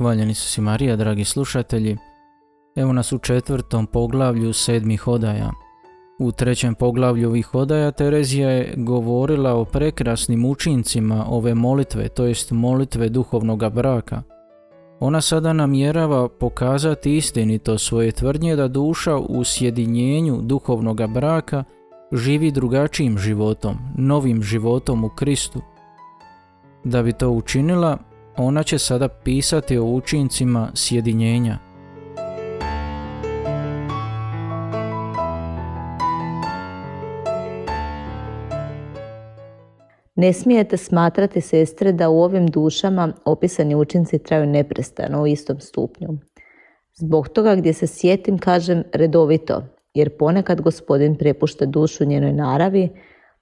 Hvaljeni su si Marija, dragi slušatelji. Evo nas u četvrtom poglavlju sedmih odaja. U trećem poglavlju ovih odaja Terezija je govorila o prekrasnim učincima ove molitve, to jest molitve duhovnoga braka. Ona sada namjerava pokazati istinito svoje tvrdnje da duša u sjedinjenju duhovnoga braka živi drugačijim životom, novim životom u Kristu. Da bi to učinila, ona će sada pisati o učincima sjedinjenja. Ne smijete smatrati, sestre, da u ovim dušama opisani učinci traju neprestano u istom stupnju. Zbog toga gdje se sjetim kažem redovito, jer ponekad gospodin prepušta dušu njenoj naravi,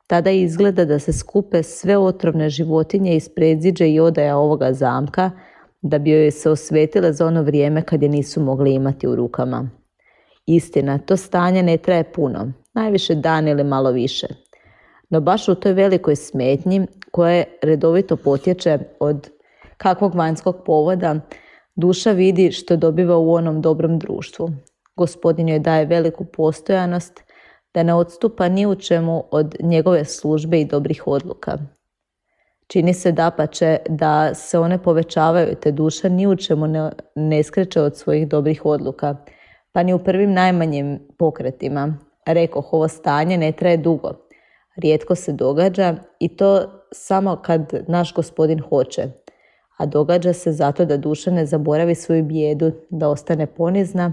tada izgleda da se skupe sve otrovne životinje iz predziđe i odaja ovoga zamka, da bi joj se osvetile za ono vrijeme kad je nisu mogli imati u rukama. Istina, to stanje ne traje puno, najviše dan ili malo više. No baš u toj velikoj smetnji koja redovito potječe od kakvog vanjskog povoda, duša vidi što dobiva u onom dobrom društvu. Gospodin joj daje veliku postojanost, da ne odstupa ni u čemu od njegove službe i dobrih odluka. Čini se dapače da se one povećavaju te duša ni u čemu ne, ne skreće od svojih dobrih odluka, pa ni u prvim najmanjim pokretima. Rekoh, ovo stanje ne traje dugo. Rijetko se događa i to samo kad naš gospodin hoće. A događa se zato da duša ne zaboravi svoju bijedu, da ostane ponizna,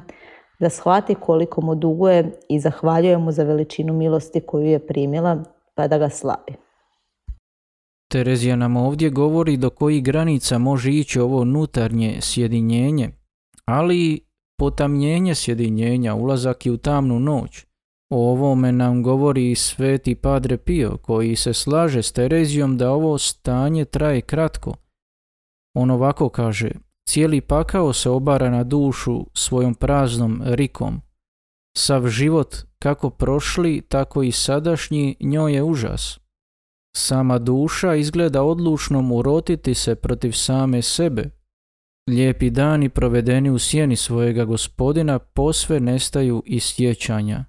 da shvati koliko mu duguje i zahvaljuje mu za veličinu milosti koju je primila, pa da ga slavi. Terezija nam ovdje govori do kojih granica može ići ovo unutarnje sjedinjenje, ali potamnjenje sjedinjenja, ulazak i u tamnu noć. O ovome nam govori i sveti Padre Pio, koji se slaže s Terezijom da ovo stanje traje kratko. On ovako kaže, Cijeli pakao se obara na dušu svojom praznom rikom. Sav život, kako prošli, tako i sadašnji, njoj je užas. Sama duša izgleda odlučnom urotiti se protiv same sebe. Lijepi dani provedeni u sjeni svojega gospodina posve nestaju iz sjećanja.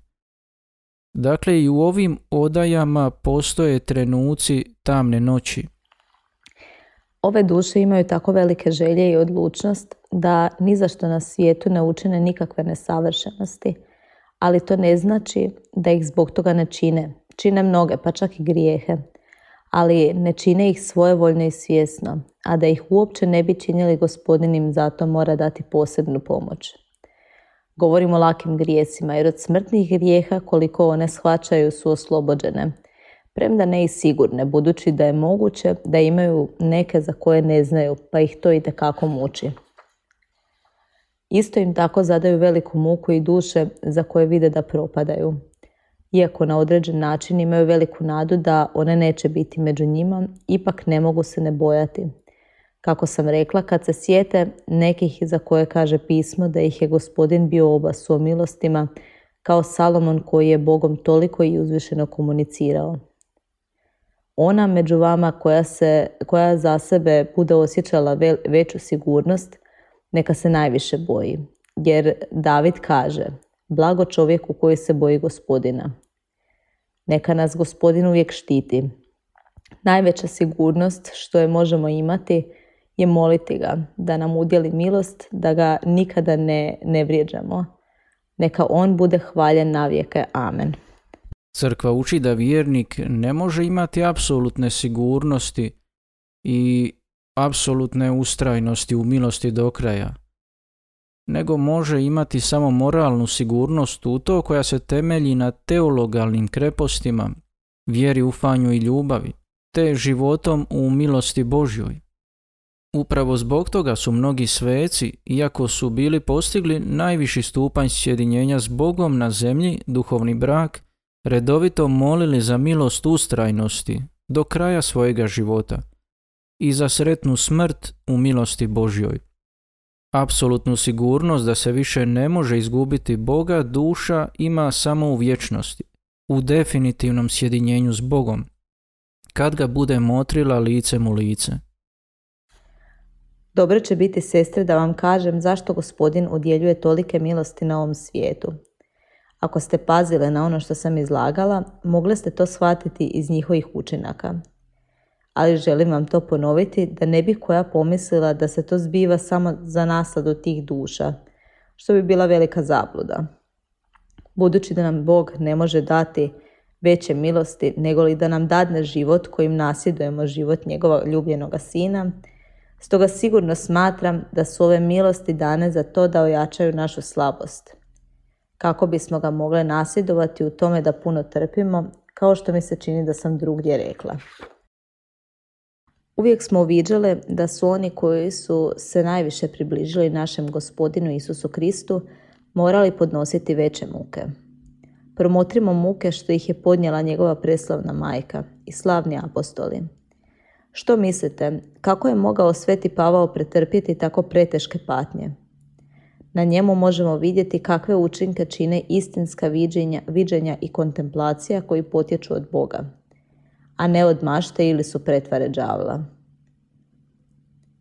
Dakle, i u ovim odajama postoje trenuci tamne noći. Ove duše imaju tako velike želje i odlučnost da ni za što na svijetu ne učine nikakve nesavršenosti, ali to ne znači da ih zbog toga ne čine. Čine mnoge, pa čak i grijehe, ali ne čine ih svojevoljno i svjesno, a da ih uopće ne bi činili gospodin im zato mora dati posebnu pomoć. Govorimo o lakim grijesima jer od smrtnih grijeha koliko one shvaćaju su oslobođene – premda ne i sigurne, budući da je moguće da imaju neke za koje ne znaju, pa ih to i tekako muči. Isto im tako zadaju veliku muku i duše za koje vide da propadaju. Iako na određen način imaju veliku nadu da one neće biti među njima, ipak ne mogu se ne bojati. Kako sam rekla, kad se sjete nekih za koje kaže pismo da ih je gospodin bio oba o milostima, kao Salomon koji je Bogom toliko i uzvišeno komunicirao ona među vama koja, se, koja za sebe bude osjećala veću sigurnost, neka se najviše boji. Jer David kaže, blago čovjeku koji se boji gospodina. Neka nas gospodin uvijek štiti. Najveća sigurnost što je možemo imati je moliti ga da nam udjeli milost, da ga nikada ne, ne vrijeđamo. Neka on bude hvaljen navijeke. Amen. Crkva uči da vjernik ne može imati apsolutne sigurnosti i apsolutne ustrajnosti u milosti do kraja, nego može imati samo moralnu sigurnost u to koja se temelji na teologalnim krepostima, vjeri, ufanju i ljubavi, te životom u milosti Božjoj. Upravo zbog toga su mnogi sveci, iako su bili postigli najviši stupanj sjedinjenja s Bogom na zemlji, duhovni brak, redovito molili za milost ustrajnosti do kraja svojega života i za sretnu smrt u milosti Božjoj. Apsolutnu sigurnost da se više ne može izgubiti Boga duša ima samo u vječnosti, u definitivnom sjedinjenju s Bogom, kad ga bude motrila licem u lice. Dobro će biti, sestre, da vam kažem zašto gospodin udjeljuje tolike milosti na ovom svijetu. Ako ste pazile na ono što sam izlagala, mogle ste to shvatiti iz njihovih učinaka. Ali želim vam to ponoviti da ne bih koja pomislila da se to zbiva samo za nasladu tih duša, što bi bila velika zabluda. Budući da nam Bog ne može dati veće milosti nego li da nam dadne život kojim nasjedujemo život njegova ljubljenoga sina, stoga sigurno smatram da su ove milosti dane za to da ojačaju našu slabost, kako bismo ga mogli nasjedovati u tome da puno trpimo, kao što mi se čini da sam drugdje rekla. Uvijek smo uviđale da su oni koji su se najviše približili našem gospodinu Isusu Kristu morali podnositi veće muke. Promotrimo muke što ih je podnijela njegova preslavna majka i slavni apostoli. Što mislite, kako je mogao Sveti Pavao pretrpjeti tako preteške patnje? Na njemu možemo vidjeti kakve učinke čine istinska viđenja, viđenja i kontemplacija koji potječu od Boga, a ne od mašte ili su pretvare đavla.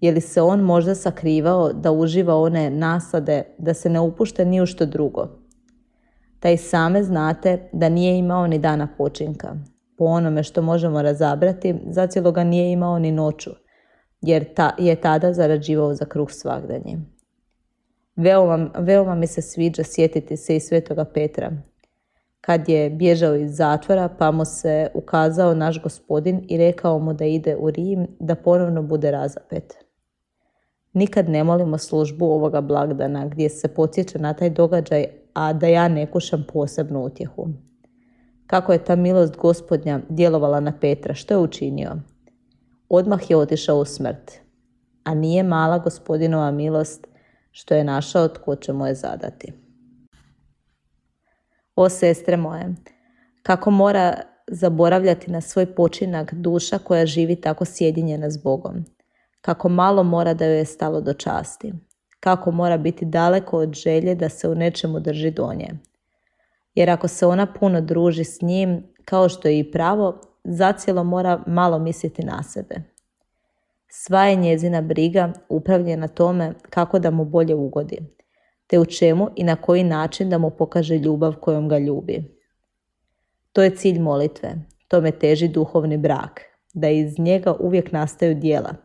Je li se on možda sakrivao da uživa one nasade, da se ne upušta ni u što drugo? I same znate da nije imao ni dana počinka. Po onome što možemo razabrati, zacijelo ga nije imao ni noću, jer ta, je tada zarađivao za kruh svagdanji. Veoma, veoma mi se sviđa sjetiti se i svetoga Petra. Kad je bježao iz zatvora, pa mu se ukazao naš gospodin i rekao mu da ide u Rim, da ponovno bude razapet. Nikad ne molimo službu ovoga blagdana gdje se podsjeća na taj događaj, a da ja ne kušam posebnu utjehu. Kako je ta milost gospodnja djelovala na Petra, što je učinio? Odmah je otišao u smrt, a nije mala gospodinova milost što je našao tko će mu je zadati. O sestre moje, kako mora zaboravljati na svoj počinak duša koja živi tako sjedinjena s Bogom. Kako malo mora da joj je stalo do časti. Kako mora biti daleko od želje da se u nečemu drži do nje. Jer ako se ona puno druži s njim, kao što je i pravo, zacijelo mora malo misliti na sebe. Sva je njezina briga upravljena tome kako da mu bolje ugodi, te u čemu i na koji način da mu pokaže ljubav kojom ga ljubi. To je cilj molitve, tome teži duhovni brak, da iz njega uvijek nastaju dijela.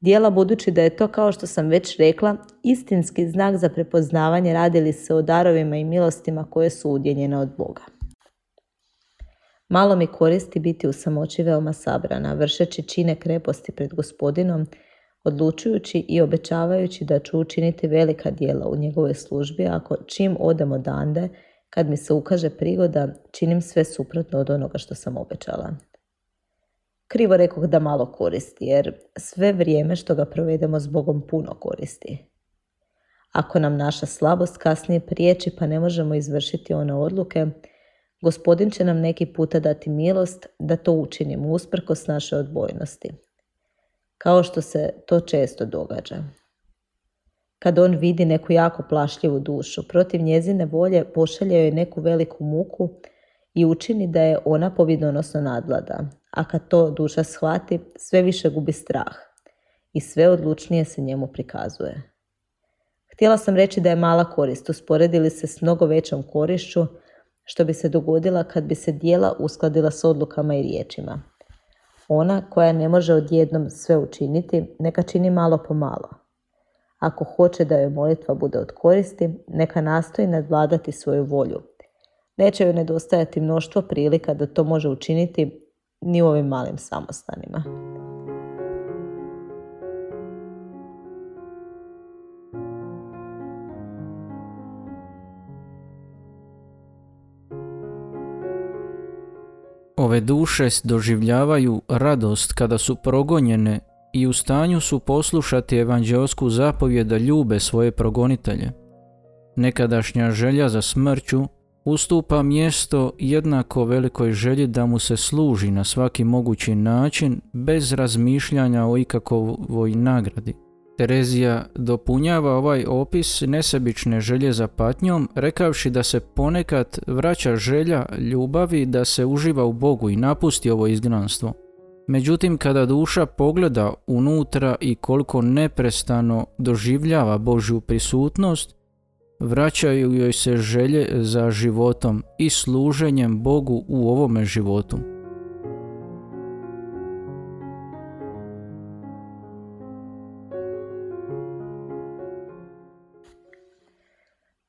Dijela budući da je to, kao što sam već rekla, istinski znak za prepoznavanje radili se o darovima i milostima koje su udjenjene od Boga. Malo mi koristi biti u samoći veoma sabrana, vršeći čine kreposti pred gospodinom, odlučujući i obećavajući da ću učiniti velika dijela u njegovoj službi ako čim odem odande, kad mi se ukaže prigoda, činim sve suprotno od onoga što sam obećala. Krivo rekoh da malo koristi, jer sve vrijeme što ga provedemo s Bogom puno koristi. Ako nam naša slabost kasnije priječi pa ne možemo izvršiti one odluke, Gospodin će nam neki puta dati milost da to učinimo usprkos naše odbojnosti. Kao što se to često događa. Kad on vidi neku jako plašljivu dušu, protiv njezine volje pošalje joj neku veliku muku i učini da je ona povidonosno nadlada, a kad to duša shvati, sve više gubi strah i sve odlučnije se njemu prikazuje. Htjela sam reći da je mala korist, usporedili se s mnogo većom korišću, što bi se dogodila kad bi se dijela uskladila s odlukama i riječima. Ona koja ne može odjednom sve učiniti, neka čini malo po malo. Ako hoće da joj molitva bude od koristi, neka nastoji nadvladati svoju volju. Neće joj nedostajati mnoštvo prilika da to može učiniti ni u ovim malim samostanima. Ove duše doživljavaju radost kada su progonjene i u stanju su poslušati evanđelsku zapovjed da ljube svoje progonitelje. Nekadašnja želja za smrću ustupa mjesto jednako velikoj želji da mu se služi na svaki mogući način bez razmišljanja o ikakovoj nagradi. Terezija dopunjava ovaj opis nesebične želje za patnjom, rekavši da se ponekad vraća želja ljubavi da se uživa u Bogu i napusti ovo izgnanstvo. Međutim, kada duša pogleda unutra i koliko neprestano doživljava Božju prisutnost, vraćaju joj se želje za životom i služenjem Bogu u ovome životu.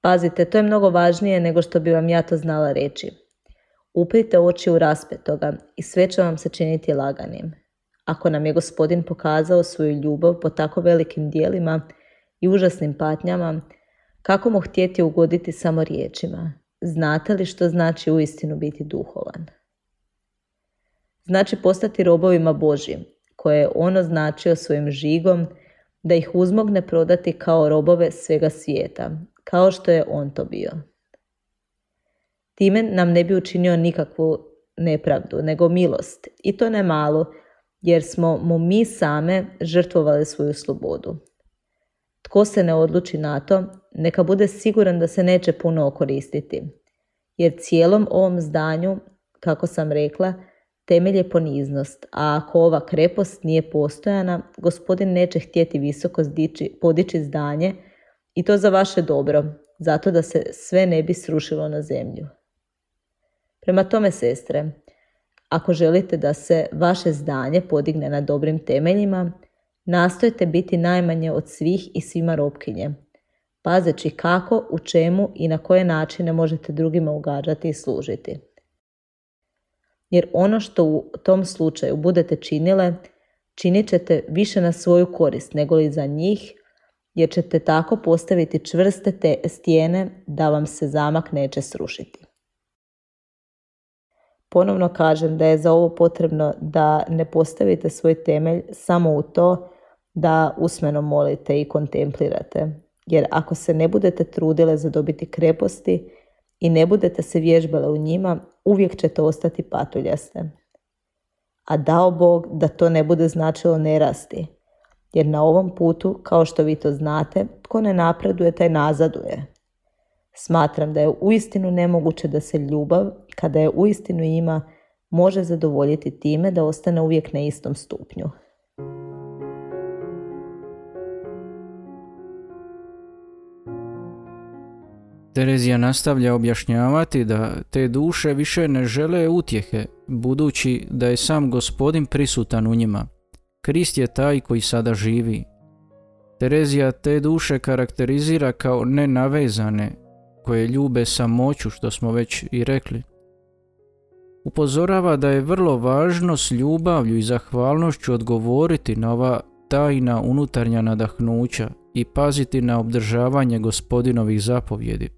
Pazite, to je mnogo važnije nego što bi vam ja to znala reći. Uprite oči u raspetoga i sve će vam se činiti laganim. Ako nam je gospodin pokazao svoju ljubav po tako velikim dijelima i užasnim patnjama, kako mu htjeti ugoditi samo riječima? Znate li što znači uistinu biti duhovan? Znači postati robovima Božjim, koje je ono značio svojim žigom, da ih uzmogne prodati kao robove svega svijeta, kao što je on to bio. Time nam ne bi učinio nikakvu nepravdu, nego milost. I to ne malo, jer smo mu mi same žrtvovali svoju slobodu. Tko se ne odluči na to, neka bude siguran da se neće puno okoristiti. Jer cijelom ovom zdanju, kako sam rekla, temelj je poniznost, a ako ova krepost nije postojana, gospodin neće htjeti visoko podići zdanje i to za vaše dobro, zato da se sve ne bi srušilo na zemlju. Prema tome, sestre, ako želite da se vaše zdanje podigne na dobrim temeljima, nastojte biti najmanje od svih i svima ropkinje, pazeći kako, u čemu i na koje načine možete drugima ugađati i služiti. Jer ono što u tom slučaju budete činile, činit ćete više na svoju korist nego li za njih, jer ćete tako postaviti čvrste te stijene da vam se zamak neće srušiti. Ponovno kažem da je za ovo potrebno da ne postavite svoj temelj samo u to da usmeno molite i kontemplirate. Jer ako se ne budete trudile zadobiti kreposti i ne budete se vježbale u njima, uvijek ćete ostati patuljaste. A dao Bog da to ne bude značilo ne rasti. Jer na ovom putu, kao što vi to znate, tko ne napreduje, taj nazaduje. Smatram da je uistinu nemoguće da se ljubav, kada je uistinu ima, može zadovoljiti time da ostane uvijek na istom stupnju. Terezija nastavlja objašnjavati da te duše više ne žele utjehe, budući da je sam gospodin prisutan u njima. Krist je taj koji sada živi. Terezija te duše karakterizira kao nenavezane, koje ljube samoću, što smo već i rekli. Upozorava da je vrlo važno s ljubavlju i zahvalnošću odgovoriti na ova tajna unutarnja nadahnuća i paziti na obdržavanje gospodinovih zapovjedi.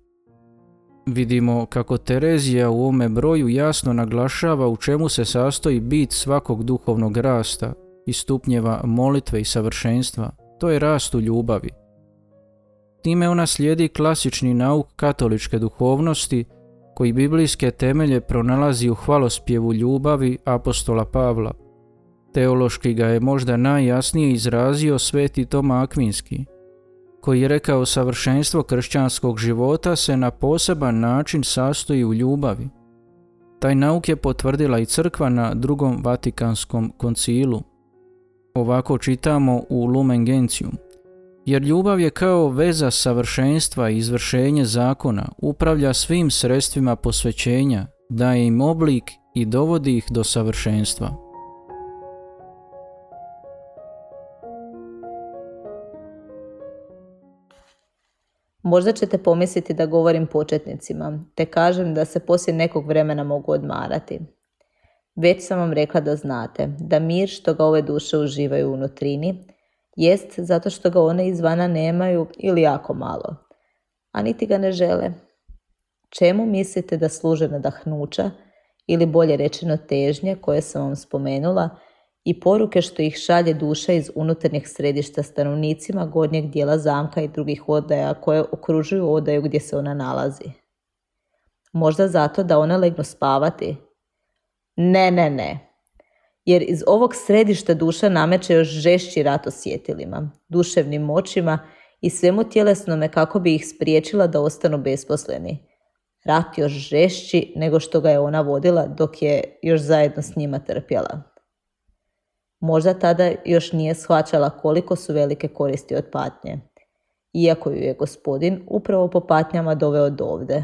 Vidimo kako Terezija u ovome broju jasno naglašava u čemu se sastoji bit svakog duhovnog rasta i stupnjeva molitve i savršenstva. To je rast u ljubavi. Time ona slijedi klasični nauk katoličke duhovnosti koji biblijske temelje pronalazi u hvalospjevu ljubavi apostola Pavla. Teološki ga je možda najjasnije izrazio sveti Toma Akvinski, koji je rekao savršenstvo kršćanskog života se na poseban način sastoji u ljubavi. Taj nauk je potvrdila i crkva na drugom Vatikanskom koncilu. Ovako čitamo u Lumen Gentium. Jer ljubav je kao veza savršenstva i izvršenje zakona, upravlja svim sredstvima posvećenja, daje im oblik i dovodi ih do savršenstva. Možda ćete pomisliti da govorim početnicima, te kažem da se poslije nekog vremena mogu odmarati. Već sam vam rekla da znate, da mir što ga ove duše uživaju u nutrini, jest zato što ga one izvana nemaju ili jako malo, a niti ga ne žele. Čemu mislite da služe nadahnuća ili bolje rečeno težnje koje sam vam spomenula i poruke što ih šalje duša iz unutarnjeg središta stanovnicima gornjeg dijela zamka i drugih odaja koje okružuju odaju gdje se ona nalazi. Možda zato da ona legnu spavati? Ne, ne, ne jer iz ovog središta duša nameće još žešći rat osjetilima, duševnim moćima i svemu tjelesnome kako bi ih spriječila da ostanu besposleni. Rat još žešći nego što ga je ona vodila dok je još zajedno s njima trpjela. Možda tada još nije shvaćala koliko su velike koristi od patnje, iako ju je gospodin upravo po patnjama doveo do ovde.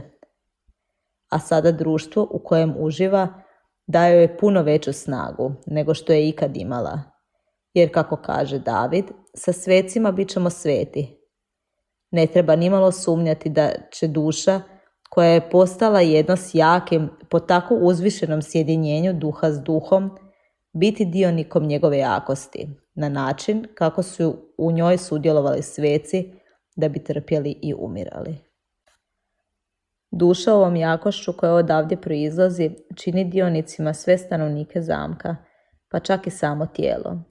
A sada društvo u kojem uživa daje joj puno veću snagu nego što je ikad imala. Jer kako kaže David, sa svecima bit ćemo sveti. Ne treba nimalo sumnjati da će duša koja je postala jedno s jakim po tako uzvišenom sjedinjenju duha s duhom, biti dionikom njegove jakosti, na način kako su u njoj sudjelovali sveci da bi trpjeli i umirali. Duša ovom jakošću koja odavdje proizlazi čini dionicima sve stanovnike zamka, pa čak i samo tijelo.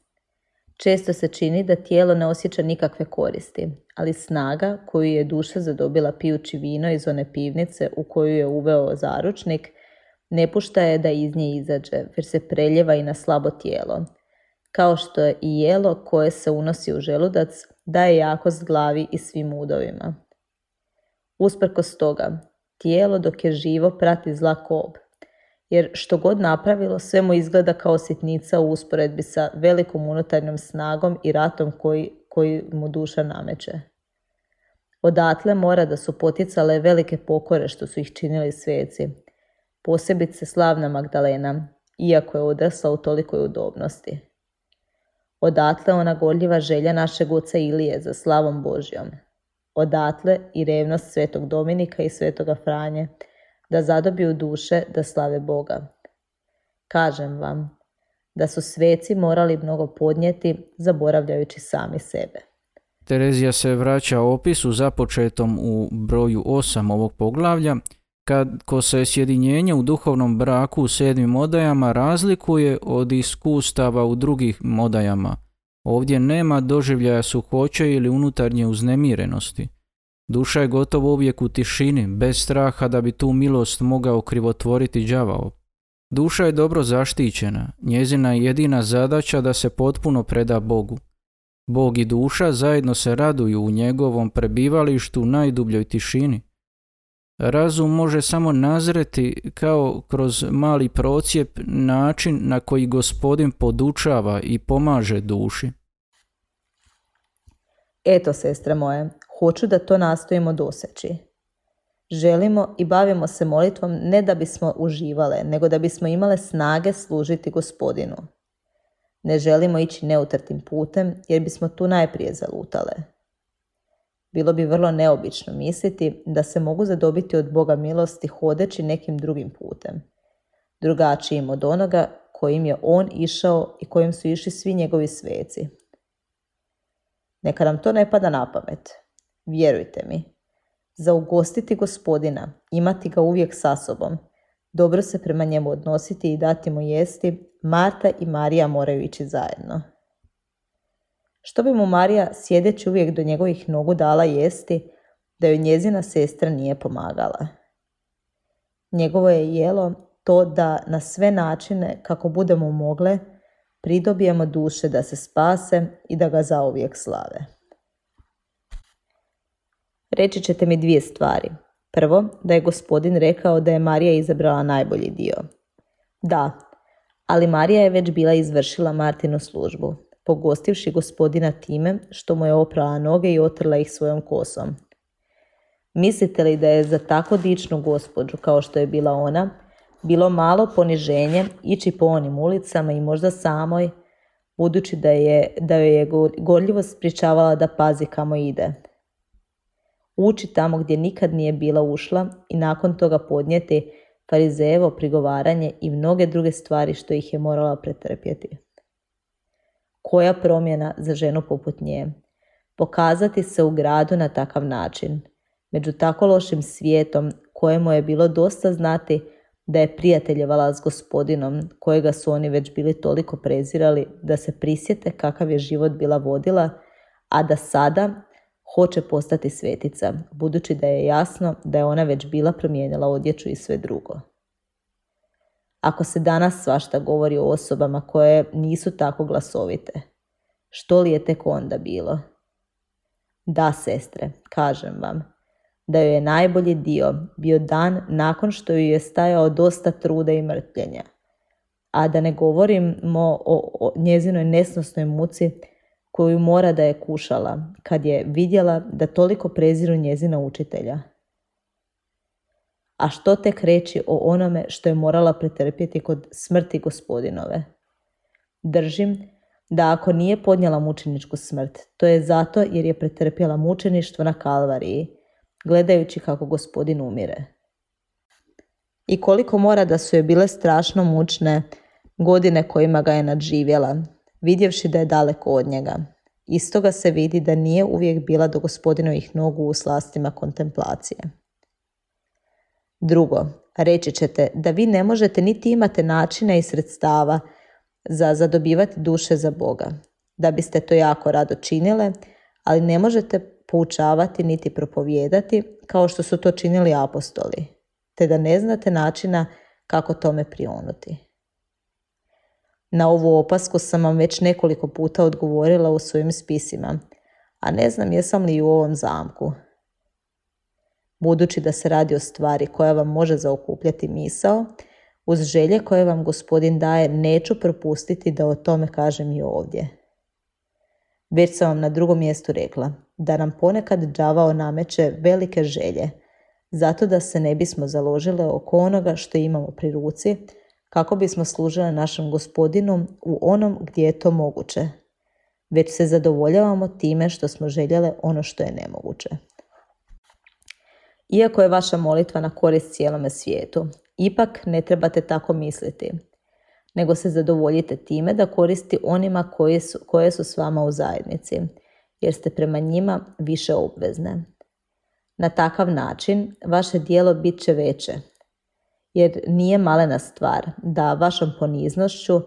Često se čini da tijelo ne osjeća nikakve koristi, ali snaga koju je duša zadobila pijući vino iz one pivnice u koju je uveo zaručnik, ne pušta je da iz nje izađe, već se preljeva i na slabo tijelo. Kao što je i jelo koje se unosi u želudac daje jakost glavi i svim udovima. Usprkos toga, tijelo dok je živo prati zla kob, jer što god napravilo sve mu izgleda kao sitnica u usporedbi sa velikom unutarnjom snagom i ratom koji, koji mu duša nameće. Odatle mora da su poticale velike pokore što su ih činili sveci, posebice slavna Magdalena, iako je odrasla u tolikoj udobnosti. Odatle ona gorljiva želja našeg oca Ilije za slavom Božjom. Odatle i revnost svetog Dominika i svetoga Franje, da zadobiju duše da slave Boga. Kažem vam, da su sveci morali mnogo podnijeti, zaboravljajući sami sebe. Terezija se vraća opisu započetom u broju 8 ovog poglavlja, kad ko se sjedinjenje u duhovnom braku u sedmim odajama razlikuje od iskustava u drugih odajama. Ovdje nema doživljaja suhoće ili unutarnje uznemirenosti. Duša je gotovo uvijek u tišini, bez straha da bi tu milost mogao krivotvoriti đavao. Duša je dobro zaštićena, njezina je jedina zadaća da se potpuno preda Bogu. Bog i duša zajedno se raduju u njegovom prebivalištu u najdubljoj tišini. Razum može samo nazreti kao kroz mali procijep način na koji gospodin podučava i pomaže duši. Eto, sestre moje, hoću da to nastojimo doseći. Želimo i bavimo se molitvom ne da bismo uživale, nego da bismo imale snage služiti gospodinu. Ne želimo ići neutrtim putem jer bismo tu najprije zalutale. Bilo bi vrlo neobično misliti da se mogu zadobiti od Boga milosti hodeći nekim drugim putem, drugačijim od onoga kojim je On išao i kojim su išli svi njegovi sveci. Neka nam to ne pada na pamet. Vjerujte mi, za ugostiti gospodina, imati ga uvijek sa sobom, dobro se prema njemu odnositi i dati mu jesti, Marta i Marija moraju ići zajedno. Što bi mu Marija sjedeći uvijek do njegovih nogu dala jesti, da joj njezina sestra nije pomagala. Njegovo je jelo to da na sve načine kako budemo mogle pridobijemo duše da se spase i da ga zauvijek slave. Reći ćete mi dvije stvari. Prvo, da je gospodin rekao da je Marija izabrala najbolji dio. Da, ali Marija je već bila izvršila Martinu službu, pogostivši gospodina time što mu je oprala noge i otrla ih svojom kosom. Mislite li da je za tako dičnu gospođu kao što je bila ona, bilo malo poniženje ići po onim ulicama i možda samoj, budući da, je, da joj je gorljivo sprječavala da pazi kamo ide. Ući tamo gdje nikad nije bila ušla i nakon toga podnijeti farizejevo prigovaranje i mnoge druge stvari što ih je morala pretrpjeti. Koja promjena za ženu poput nje? Pokazati se u gradu na takav način, među tako lošim svijetom kojemu je bilo dosta znati da je prijateljevala s gospodinom, kojega su oni već bili toliko prezirali da se prisjete kakav je život bila vodila, a da sada hoće postati svetica, budući da je jasno da je ona već bila promijenila odjeću i sve drugo. Ako se danas svašta govori o osobama koje nisu tako glasovite, što li je tek onda bilo? Da, sestre, kažem vam, da joj je najbolji dio bio dan nakon što ju je stajao dosta truda i mrtljenja. a da ne govorimo o, o njezinoj nesnosnoj muci koju mora da je kušala kad je vidjela da toliko preziru njezina učitelja. A što tek reći o onome što je morala pretrpjeti kod smrti gospodinove? Držim da ako nije podnijela mučeničku smrt, to je zato jer je pretrpjela mučeništvo na kalvariji, gledajući kako gospodin umire. I koliko mora da su joj bile strašno mučne godine kojima ga je nadživjela, vidjevši da je daleko od njega. Istoga se vidi da nije uvijek bila do gospodinovih nogu u slastima kontemplacije. Drugo, reći ćete da vi ne možete niti imate načina i sredstava za zadobivati duše za Boga, da biste to jako rado činile, ali ne možete poučavati niti propovijedati kao što su to činili apostoli, te da ne znate načina kako tome prionuti. Na ovu opasku sam vam već nekoliko puta odgovorila u svojim spisima, a ne znam jesam li u ovom zamku. Budući da se radi o stvari koja vam može zaokupljati misao, uz želje koje vam gospodin daje, neću propustiti da o tome kažem i ovdje. Već sam vam na drugom mjestu rekla da nam ponekad đavao nameće velike želje, zato da se ne bismo založile oko onoga što imamo pri ruci, kako bismo služili našem gospodinu u onom gdje je to moguće, već se zadovoljavamo time što smo željele ono što je nemoguće. Iako je vaša molitva na korist cijelome svijetu, ipak ne trebate tako misliti, nego se zadovoljite time da koristi onima koje su, koje su s vama u zajednici, jer ste prema njima više obvezne. Na takav način vaše dijelo bit će veće, jer nije malena stvar da vašom poniznošću,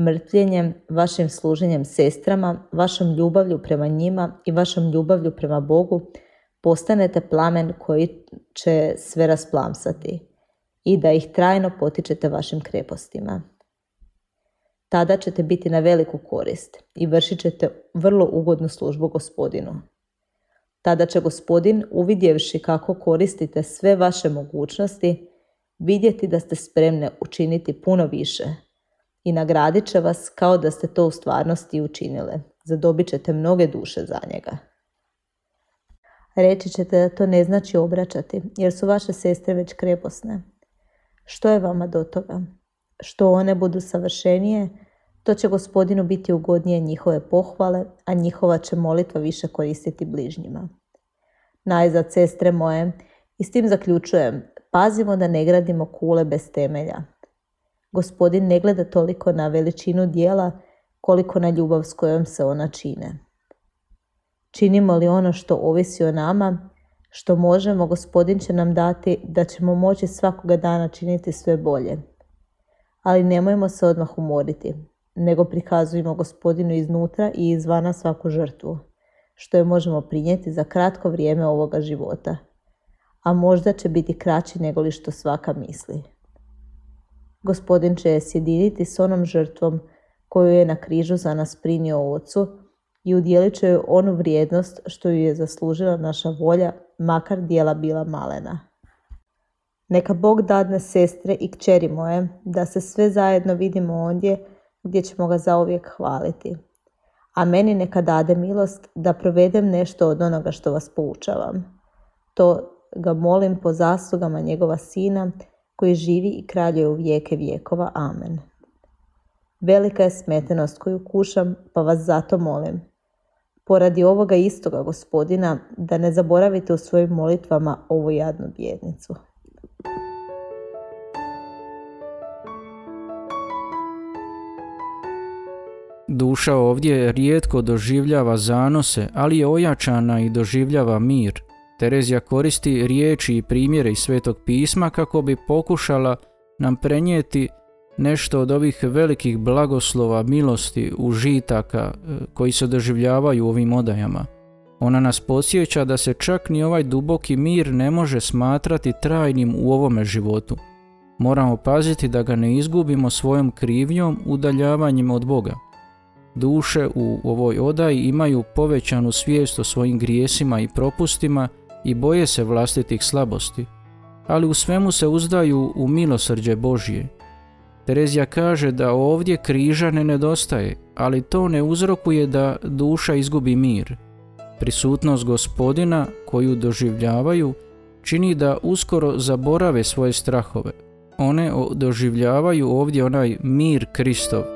mrtvljenjem, vašim služenjem sestrama, vašom ljubavlju prema njima i vašom ljubavlju prema Bogu postanete plamen koji će sve rasplamsati i da ih trajno potičete vašim krepostima. Tada ćete biti na veliku korist i vršit ćete vrlo ugodnu službu gospodinu. Tada će gospodin, uvidjevši kako koristite sve vaše mogućnosti, vidjeti da ste spremne učiniti puno više i nagradit će vas kao da ste to u stvarnosti učinile. Zadobit ćete mnoge duše za njega. Reći ćete da to ne znači obraćati, jer su vaše sestre već kreposne. Što je vama do toga? Što one budu savršenije, to će gospodinu biti ugodnije njihove pohvale, a njihova će molitva više koristiti bližnjima. Najzad, sestre moje, i s tim zaključujem, pazimo da ne gradimo kule bez temelja. Gospodin ne gleda toliko na veličinu dijela koliko na ljubav s kojom se ona čine. Činimo li ono što ovisi o nama, što možemo, gospodin će nam dati da ćemo moći svakoga dana činiti sve bolje. Ali nemojmo se odmah umoriti, nego prikazujemo gospodinu iznutra i izvana svaku žrtvu, što je možemo prinijeti za kratko vrijeme ovoga života, a možda će biti kraći nego li što svaka misli. Gospodin će je sjediniti s onom žrtvom koju je na križu za nas prinio ocu i udjelit će joj onu vrijednost što ju je zaslužila naša volja, makar dijela bila malena. Neka Bog dadne sestre i kćeri moje, da se sve zajedno vidimo ondje gdje ćemo ga zauvijek hvaliti. A meni neka dade milost da provedem nešto od onoga što vas poučavam. To ga molim po zaslugama njegova sina, koji živi i kraljuje u vijeke vijekova. Amen. Velika je smetenost koju kušam, pa vas zato molim. Poradi ovoga istoga gospodina, da ne zaboravite u svojim molitvama ovu jadnu bjednicu. Duša ovdje rijetko doživljava zanose, ali je ojačana i doživljava mir. Terezija koristi riječi i primjere iz Svetog pisma kako bi pokušala nam prenijeti nešto od ovih velikih blagoslova, milosti, užitaka e, koji se doživljavaju u ovim odajama. Ona nas podsjeća da se čak ni ovaj duboki mir ne može smatrati trajnim u ovome životu. Moramo paziti da ga ne izgubimo svojom krivnjom udaljavanjem od Boga. Duše u ovoj odaji imaju povećanu svijest o svojim grijesima i propustima i boje se vlastitih slabosti, ali u svemu se uzdaju u milosrđe Božje. Terezija kaže da ovdje križa ne nedostaje, ali to ne uzrokuje da duša izgubi mir. Prisutnost gospodina koju doživljavaju čini da uskoro zaborave svoje strahove. One doživljavaju ovdje onaj mir Kristov